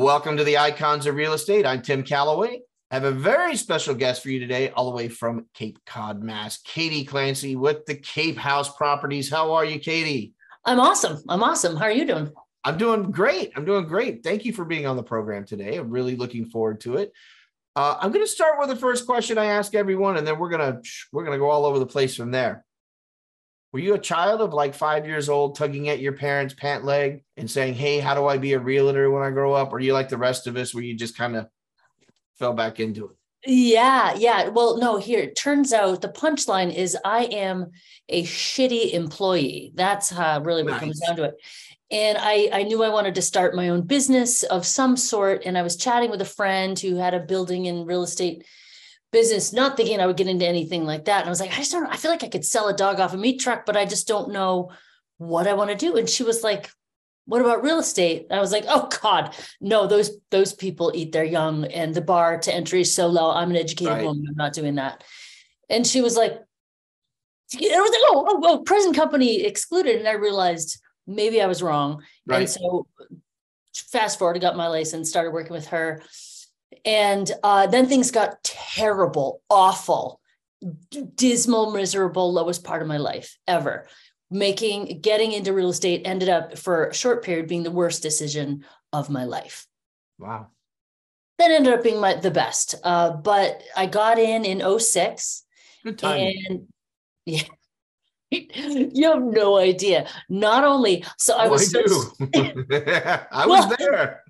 Welcome to the Icons of Real Estate. I'm Tim Calloway. I have a very special guest for you today, all the way from Cape Cod, Mass. Katie Clancy with the Cape House Properties. How are you, Katie? I'm awesome. I'm awesome. How are you doing? I'm doing great. I'm doing great. Thank you for being on the program today. I'm really looking forward to it. Uh, I'm going to start with the first question I ask everyone, and then we're gonna we're gonna go all over the place from there. Were you a child of like five years old, tugging at your parents' pant leg and saying, "Hey, how do I be a realtor when I grow up?" Or you like the rest of us, where you just kind of fell back into it? Yeah, yeah. Well, no, here it turns out the punchline is I am a shitty employee. That's how really what nice. comes down to it. And I, I knew I wanted to start my own business of some sort. And I was chatting with a friend who had a building and real estate business, not thinking I would get into anything like that. And I was like, I just don't, I feel like I could sell a dog off a meat truck, but I just don't know what I want to do. And she was like, what about real estate? And I was like, oh God, no, those those people eat their young and the bar to entry is so low. I'm an educated right. woman. I'm not doing that. And she was like, it was like, oh, oh, oh, present company excluded. And I realized maybe I was wrong. Right. And so fast forward, I got my license, started working with her. And uh, then things got terrible, awful, dismal, miserable, lowest part of my life ever. Making, getting into real estate ended up for a short period being the worst decision of my life. Wow. That ended up being my the best. Uh, but I got in in 06. Good time. And yeah, you have no idea. Not only so I oh, was I so, I was well, there.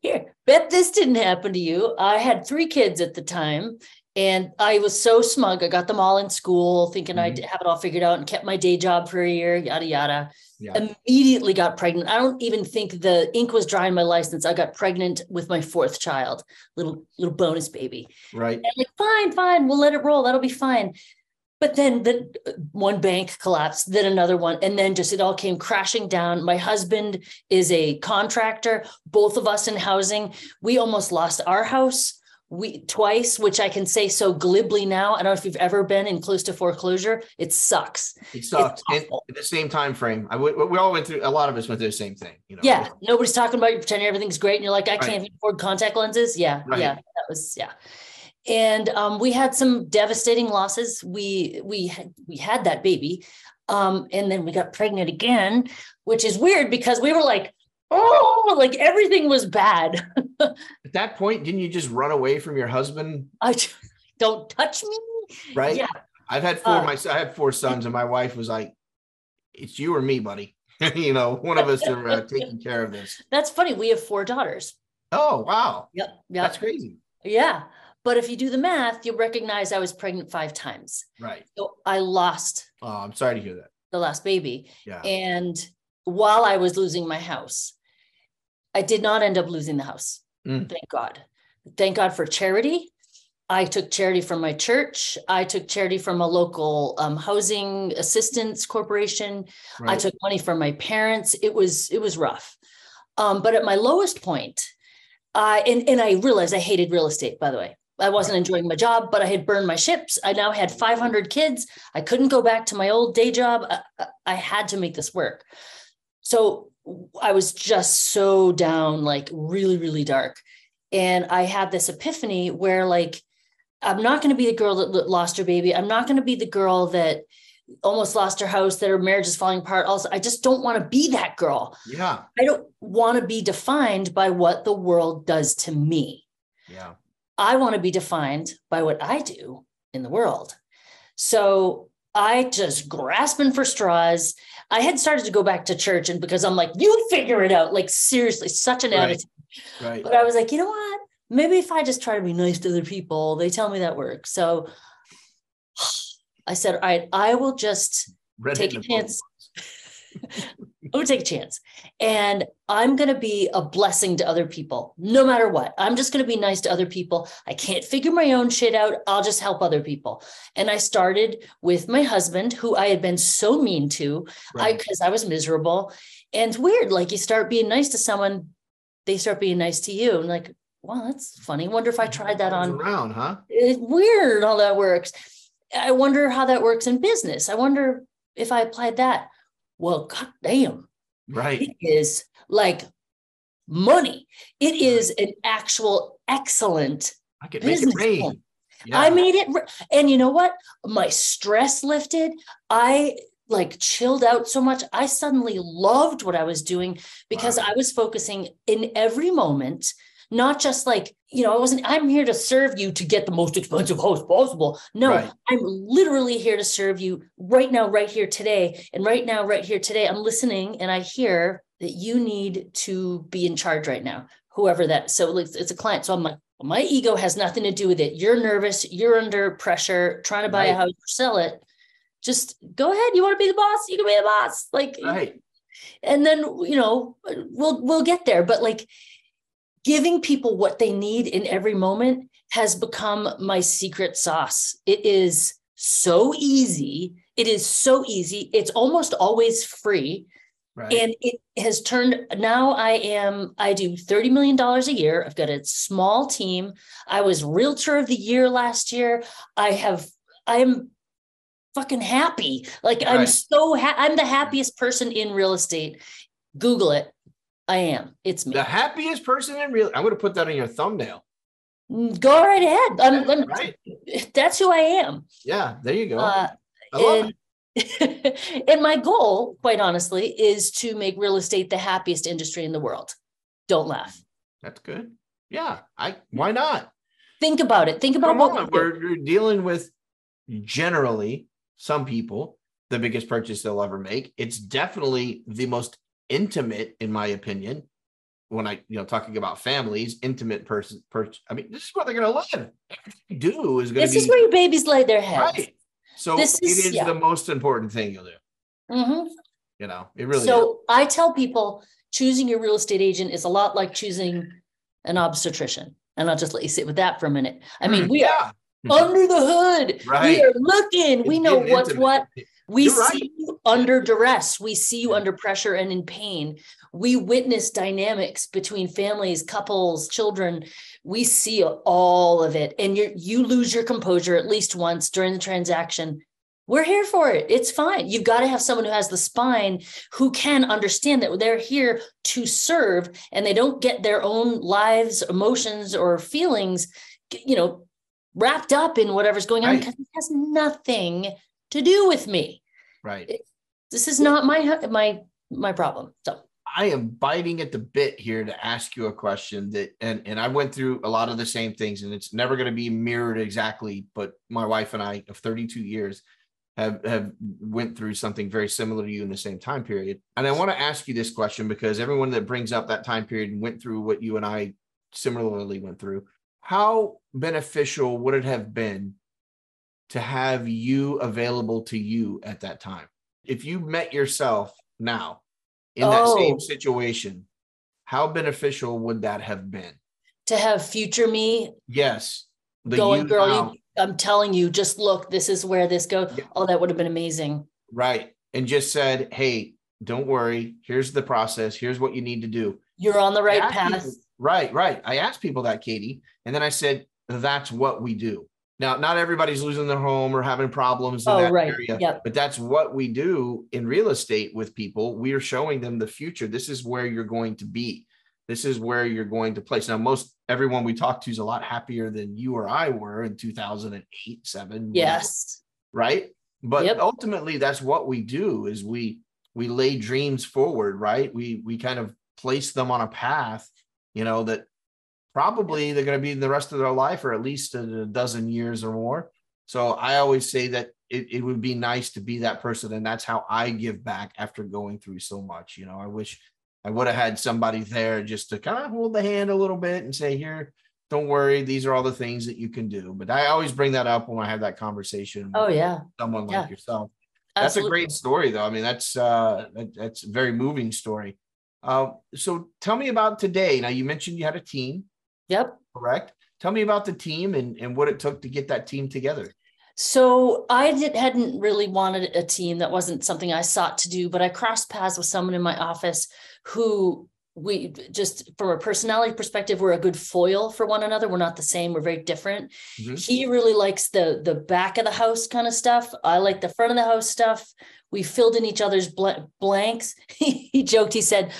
Here, bet this didn't happen to you. I had three kids at the time, and I was so smug. I got them all in school, thinking mm-hmm. I'd have it all figured out, and kept my day job for a year. Yada yada. Yeah. Immediately got pregnant. I don't even think the ink was dry in my license. I got pregnant with my fourth child, little little bonus baby. Right. And like, fine, fine, we'll let it roll. That'll be fine. But then the one bank collapsed, then another one, and then just it all came crashing down. My husband is a contractor, both of us in housing. We almost lost our house we twice, which I can say so glibly now. I don't know if you've ever been in close to foreclosure. It sucks. It sucks. in the same time frame. I we, we all went through. A lot of us went through the same thing. You know. Yeah. Nobody's talking about you pretending everything's great, and you're like, I can't afford contact lenses. Yeah. Right. Yeah. That was yeah and um, we had some devastating losses. We we had, we had that baby, um, and then we got pregnant again, which is weird because we were like, oh, like everything was bad. At that point, didn't you just run away from your husband? I don't touch me. Right. Yeah. I've had four. Uh, my I had four sons, and my wife was like, "It's you or me, buddy." you know, one of us are uh, taking care of this. That's funny. We have four daughters. Oh wow. Yep. Yep. That's crazy. Yeah. But if you do the math, you'll recognize I was pregnant five times. Right. So I lost. Oh, I'm sorry to hear that. The last baby. Yeah. And while I was losing my house, I did not end up losing the house. Mm. Thank God. Thank God for charity. I took charity from my church. I took charity from a local um, housing assistance corporation. Right. I took money from my parents. It was it was rough. Um, but at my lowest point, uh, and and I realized I hated real estate. By the way, I wasn't enjoying my job, but I had burned my ships. I now had 500 kids. I couldn't go back to my old day job. I, I, had to make this work. So I was just so down, like really, really dark. And I had this epiphany where, like, I'm not going to be the girl that lost her baby. I'm not going to be the girl that almost lost her house, that her marriage is falling apart. Also, I just don't want to be that girl. Yeah. I don't want to be defined by what the world does to me. Yeah. I want to be defined by what I do in the world. So I just grasping for straws. I had started to go back to church and because I'm like, you figure it out. Like seriously, such an right. attitude. Right. But I was like, you know what? Maybe if I just try to be nice to other people, they tell me that works. So I said, all right, I will just Red take a chance. I'm gonna take a chance. And I'm gonna be a blessing to other people, no matter what. I'm just gonna be nice to other people. I can't figure my own shit out. I'll just help other people. And I started with my husband, who I had been so mean to, right. I because I was miserable. And it's weird, like you start being nice to someone, they start being nice to you. And like, wow, that's funny. Wonder if I tried that on around, huh? It's weird how that works. I wonder how that works in business. I wonder if I applied that well, god damn. Right. It is like money. It is an actual excellent I could make it rain. Yeah. I made it and you know what? My stress lifted. I like chilled out so much. I suddenly loved what I was doing because wow. I was focusing in every moment not just like you know i wasn't i'm here to serve you to get the most expensive house possible. No right. i'm literally here to serve you right now right here today. And right now right here today i'm listening and i hear that you need to be in charge right now whoever that so it's a client. So i'm like my ego has nothing to do with it. You're nervous you're under pressure trying to buy right. a house or sell it. Just go ahead. You want to be the boss? You can be the boss. Like right. and then you know we'll we'll get there. But like giving people what they need in every moment has become my secret sauce. It is so easy. It is so easy. It's almost always free. Right. And it has turned now I am I do 30 million dollars a year. I've got a small team. I was realtor of the year last year. I have I'm fucking happy. Like right. I'm so ha- I'm the happiest person in real estate. Google it. I am. It's me. The happiest person in real. I'm going to put that on your thumbnail. Mm, go right ahead. I'm, I'm, right. That's who I am. Yeah, there you go. Uh, and, and my goal, quite honestly, is to make real estate the happiest industry in the world. Don't laugh. That's good. Yeah, I. Why not? Think about it. Think about Come what on. we're, we're dealing with. Generally, some people the biggest purchase they'll ever make. It's definitely the most intimate, in my opinion, when I, you know, talking about families, intimate person, person. I mean, this is where they're going to live. Everything do is going to be. This is where your babies lay their heads. Right. So this is, it is yeah. the most important thing you'll do. Mm-hmm. You know, it really. So is. I tell people choosing your real estate agent is a lot like choosing an obstetrician, and I'll just let you sit with that for a minute. I mean, mm, we yeah. are under the hood. Right. We are looking. It's we know what's intimate. what. We You're see right. you under duress. We see you under pressure and in pain. We witness dynamics between families, couples, children. We see all of it. And you you lose your composure at least once during the transaction. We're here for it. It's fine. You've got to have someone who has the spine who can understand that they're here to serve and they don't get their own lives, emotions, or feelings, you know, wrapped up in whatever's going on because it has nothing to do with me. Right. It, this is not my my my problem. So I am biting at the bit here to ask you a question that and and I went through a lot of the same things and it's never going to be mirrored exactly, but my wife and I of 32 years have have went through something very similar to you in the same time period. And I want to ask you this question because everyone that brings up that time period and went through what you and I similarly went through, how beneficial would it have been to have you available to you at that time. If you met yourself now in oh. that same oh. situation, how beneficial would that have been? To have future me? Yes. going, girl, you, I'm telling you, just look, this is where this goes. Yeah. Oh, that would have been amazing. Right. And just said, hey, don't worry. Here's the process. Here's what you need to do. You're on the right path. People, right, right. I asked people that, Katie. And then I said, that's what we do. Now, not everybody's losing their home or having problems in oh, that right. area, yep. but that's what we do in real estate with people. We are showing them the future. This is where you're going to be. This is where you're going to place. Now, most everyone we talk to is a lot happier than you or I were in 2008, seven. Yes. Right. But yep. ultimately, that's what we do is we we lay dreams forward, right? We we kind of place them on a path, you know, that probably they're going to be the rest of their life or at least a dozen years or more. So I always say that it, it would be nice to be that person. And that's how I give back after going through so much. You know, I wish I would have had somebody there just to kind of hold the hand a little bit and say, here, don't worry, these are all the things that you can do. But I always bring that up when I have that conversation. Oh, yeah. Someone yeah. like yourself. That's a great story, though. I mean, that's uh, that, that's a very moving story. Uh, so tell me about today. Now, you mentioned you had a team. Yep. Correct. Tell me about the team and, and what it took to get that team together. So I did, hadn't really wanted a team. That wasn't something I sought to do, but I crossed paths with someone in my office who we just from a personality perspective we're a good foil for one another. We're not the same we're very different. Mm-hmm. he really likes the the back of the house kind of stuff. I like the front of the house stuff. We filled in each other's bl- blanks. He joked he said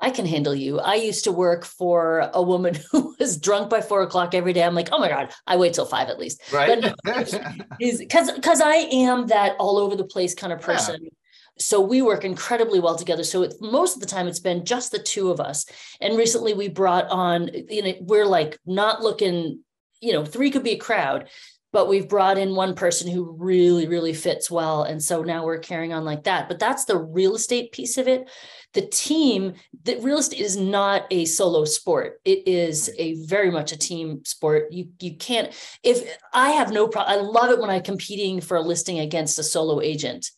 i can handle you. I used to work for a woman who was drunk by four o'clock every day. I'm like oh my god i wait till five at least. Right. Because because i am that all over the place kind of person. yeah so we work incredibly well together. So it, most of the time it's been just the two of us. And recently we brought on you know we're like not looking you know three could be a crowd but we've brought in one person who really really fits well. And so now we're carrying on like that. But that's the real estate piece of it. The team the real estate is not a solo sport. It is a very much a team sport. You you can't if i have no problem i love it when i'm competing for a listing against a solo agent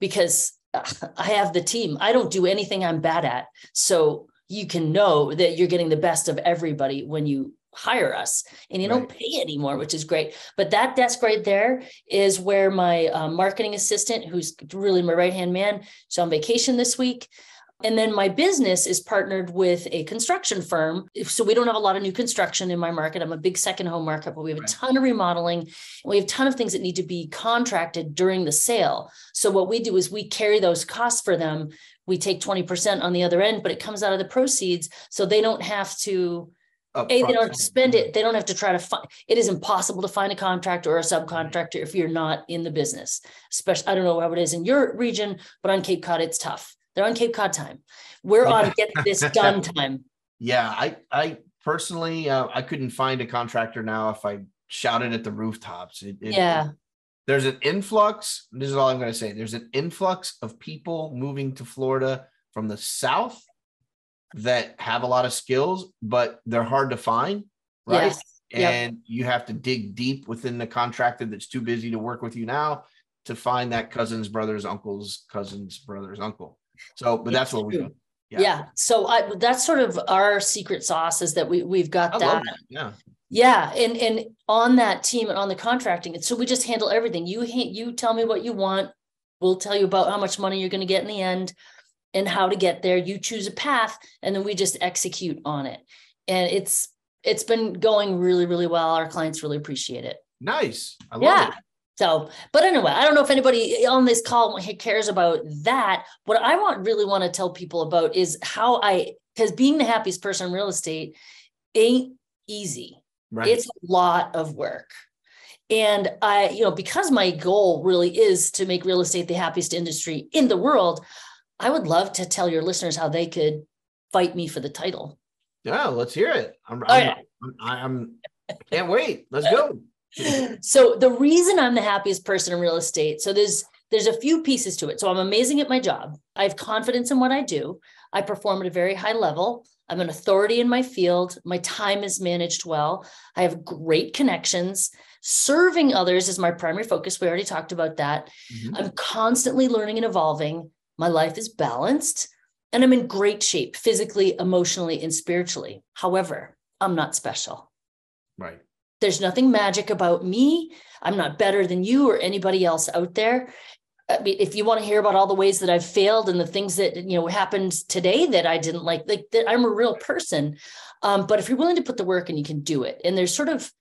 because I have the team. I don't do anything I'm bad at. So you can know that you're getting the best of everybody when you hire us and you right. don't pay anymore, which is great. But that desk right there is where my uh, marketing assistant, who's really my right hand man, is on vacation this week. And then my business is partnered with a construction firm. So we don't have a lot of new construction in my market. I'm a big second home market, but we have a ton of remodeling. We have a ton of things that need to be contracted during the sale. So what we do is we carry those costs for them. We take 20% on the other end, but it comes out of the proceeds. So they don't have to a, they don't have to spend it. They don't have to try to find. It is impossible to find a contractor or a subcontractor if you're not in the business. Especially, I don't know how it is in your region, but on Cape Cod, it's tough. They're on Cape Cod time. We're on get this done time. Yeah, I I personally uh, I couldn't find a contractor now if I shouted at the rooftops. It, it, yeah. It, there's an influx. This is all I'm going to say. There's an influx of people moving to Florida from the south that have a lot of skills, but they're hard to find, right? Yes. And yep. you have to dig deep within the contractor that's too busy to work with you now to find that cousin's brother's uncle's cousin's brother's uncle. So, but that's what we do. Yeah. yeah. So I, that's sort of our secret sauce is that we we've got that. that. Yeah. Yeah, and and on that team and on the contracting, and so we just handle everything. You you tell me what you want. We'll tell you about how much money you're going to get in the end, and how to get there. You choose a path, and then we just execute on it. And it's it's been going really really well. Our clients really appreciate it. Nice. I love yeah. it. So, but anyway, I don't know if anybody on this call cares about that. What I want really want to tell people about is how I, because being the happiest person in real estate ain't easy. Right. It's a lot of work. And I, you know, because my goal really is to make real estate the happiest industry in the world, I would love to tell your listeners how they could fight me for the title. Yeah, let's hear it. I'm, I'm, I'm, I'm, I can't wait. Let's go so the reason I'm the happiest person in real estate, so there's there's a few pieces to it. So I'm amazing at my job. I have confidence in what I do. I perform at a very high level. I'm an authority in my field. My time is managed well. I have great connections. Serving others is my primary focus. We already talked about that. Mm-hmm. I'm constantly learning and evolving. My life is balanced and I'm in great shape physically, emotionally, and spiritually. However, I'm not special. Right. There's nothing magic about me. I'm not better than you or anybody else out there. I mean, if you want to hear about all the ways that I've failed and the things that you know happened today that I didn't like, like that I'm a real person. Um, but if you're willing to put the work and you can do it, and there's sort of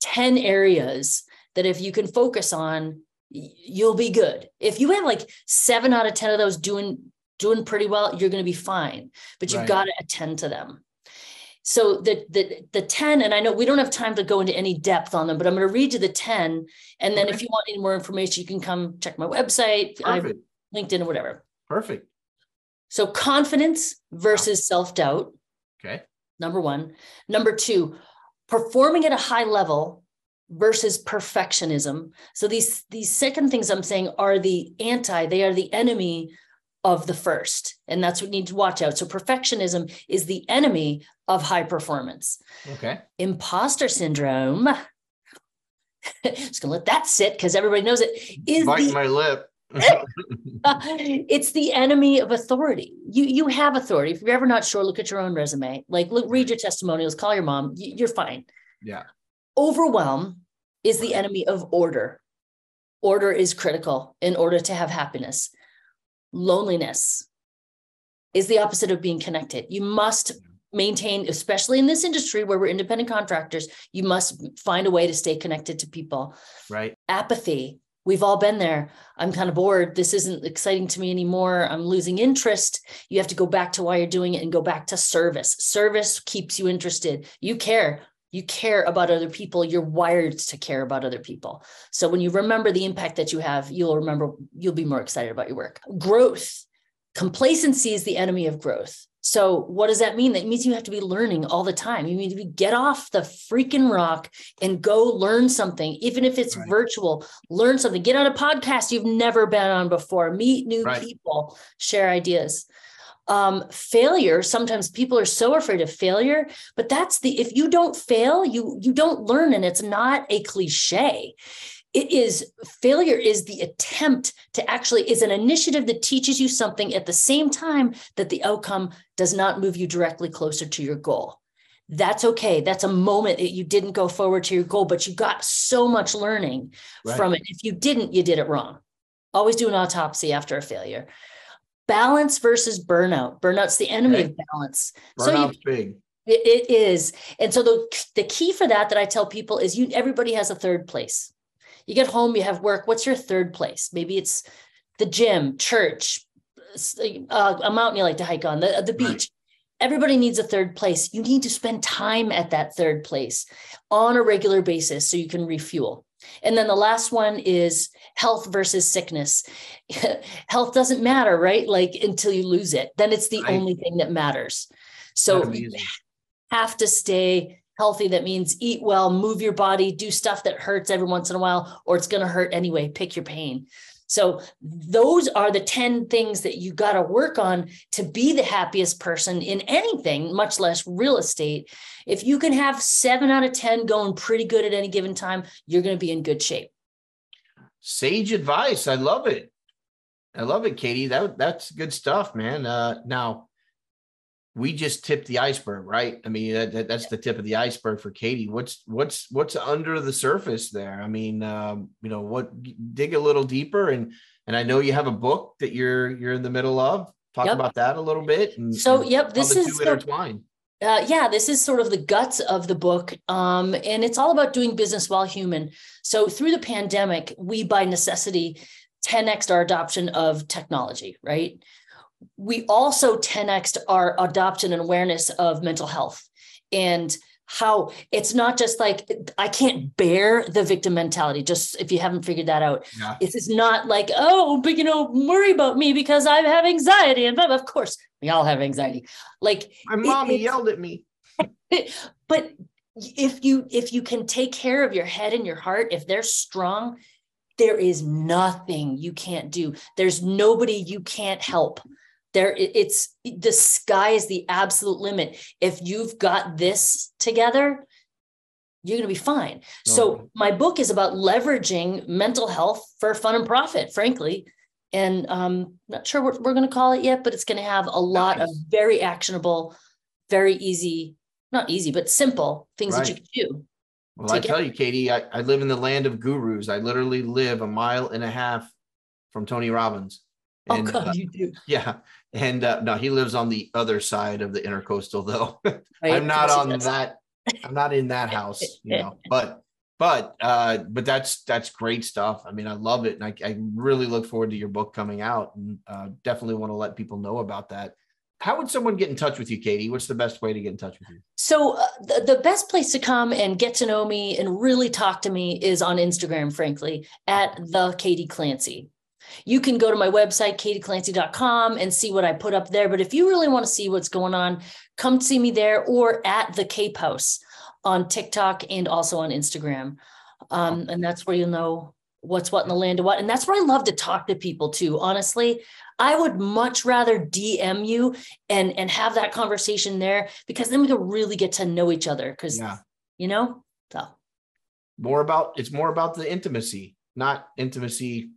10 areas that if you can focus on, you'll be good. If you have like seven out of 10 of those doing doing pretty well, you're going to be fine. But you've right. got to attend to them. So the, the the 10, and I know we don't have time to go into any depth on them, but I'm going to read you the 10. And then okay. if you want any more information, you can come check my website, LinkedIn, or whatever. Perfect. So confidence versus self-doubt. Okay. Number one. Number two, performing at a high level versus perfectionism. So these these second things I'm saying are the anti, they are the enemy of the first. And that's what you need to watch out. So perfectionism is the enemy of high performance. Okay. Imposter syndrome. Just gonna let that sit because everybody knows it. Is biting the, my lip. it's the enemy of authority. You you have authority. If you're ever not sure, look at your own resume. Like look, read your testimonials, call your mom. You're fine. Yeah. Overwhelm is the enemy of order. Order is critical in order to have happiness. Loneliness is the opposite of being connected. You must maintain, especially in this industry where we're independent contractors, you must find a way to stay connected to people. Right. Apathy. We've all been there. I'm kind of bored. This isn't exciting to me anymore. I'm losing interest. You have to go back to why you're doing it and go back to service. Service keeps you interested. You care. You care about other people. You're wired to care about other people. So when you remember the impact that you have, you'll remember, you'll be more excited about your work. Growth. Complacency is the enemy of growth. So what does that mean? That means you have to be learning all the time. You need to be, get off the freaking rock and go learn something, even if it's right. virtual. Learn something. Get on a podcast you've never been on before. Meet new right. people. Share ideas. Um, failure. Sometimes people are so afraid of failure, but that's the if you don't fail, you you don't learn, and it's not a cliche. It is failure is the attempt to actually is an initiative that teaches you something at the same time that the outcome does not move you directly closer to your goal. That's okay. That's a moment that you didn't go forward to your goal but you got so much learning right. from it. If you didn't you did it wrong. Always do an autopsy after a failure balance versus burnout burnout's the enemy okay. of balance burnout's so you, big it is and so the, the key for that that i tell people is you everybody has a third place you get home, you have work. What's your third place? Maybe it's the gym, church, uh, a mountain you like to hike on, the, the beach. Right. Everybody needs a third place. You need to spend time at that third place on a regular basis so you can refuel. And then the last one is health versus sickness. health doesn't matter, right? Like until you lose it, then it's the right. only thing that matters. So you have to stay healthy that means eat well move your body do stuff that hurts every once in a while or it's going to hurt anyway pick your pain so those are the 10 things that you got to work on to be the happiest person in anything much less real estate. If you can have 7 out of 10 going pretty good at any given time you're going to be in good shape. Sage advice i love it. I love it katie. That that's good stuff man. Uh now we just tipped the iceberg, right? I mean, that, that's the tip of the iceberg for Katie. What's what's what's under the surface there? I mean, um, you know, what dig a little deeper, and and I know you have a book that you're you're in the middle of. Talk yep. about that a little bit. And, so, and yep, this is intertwined. Uh, yeah, this is sort of the guts of the book. Um, and it's all about doing business while human. So, through the pandemic, we by necessity 10x our adoption of technology, right? We also 10x our adoption and awareness of mental health and how it's not just like I can't bear the victim mentality. Just if you haven't figured that out, yeah. it's not like oh, but you know, worry about me because I have anxiety, and of course we all have anxiety. Like my mommy it, yelled at me. but if you if you can take care of your head and your heart, if they're strong, there is nothing you can't do. There's nobody you can't help there it's the sky is the absolute limit. If you've got this together you're going to be fine. So my book is about leveraging mental health for fun and profit frankly. And um not sure what we're going to call it yet but it's going to have a lot nice. of very actionable very easy not easy but simple things right. that you can do well i tell you katie I, I live in the land of gurus. I literally live a mile and a half from tony robbins and, oh god uh, you do yeah and uh, no, he lives on the other side of the intercoastal, though. Right. I'm not on that. I'm not in that house, you know. But but uh, but that's that's great stuff. I mean, I love it, and I, I really look forward to your book coming out, and uh, definitely want to let people know about that. How would someone get in touch with you, Katie? What's the best way to get in touch with you? So, uh, the, the best place to come and get to know me and really talk to me is on Instagram, frankly, at the Katie Clancy. You can go to my website, katieclancy.com, and see what I put up there. But if you really want to see what's going on, come see me there or at the Cape House on TikTok and also on Instagram. Um, and that's where you'll know what's what in the land of what. And that's where I love to talk to people too. Honestly, I would much rather DM you and and have that conversation there because then we can really get to know each other. Because yeah. you know, so more about it's more about the intimacy, not intimacy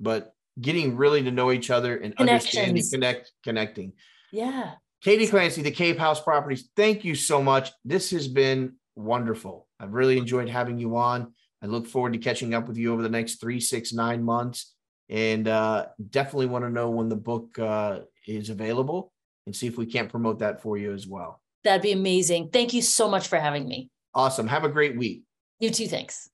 but getting really to know each other and understanding, connect, connecting. Yeah. Katie Clancy, the Cape House Properties, thank you so much. This has been wonderful. I've really enjoyed having you on. I look forward to catching up with you over the next three, six, nine months. And uh, definitely want to know when the book uh, is available and see if we can't promote that for you as well. That'd be amazing. Thank you so much for having me. Awesome. Have a great week. You too. Thanks.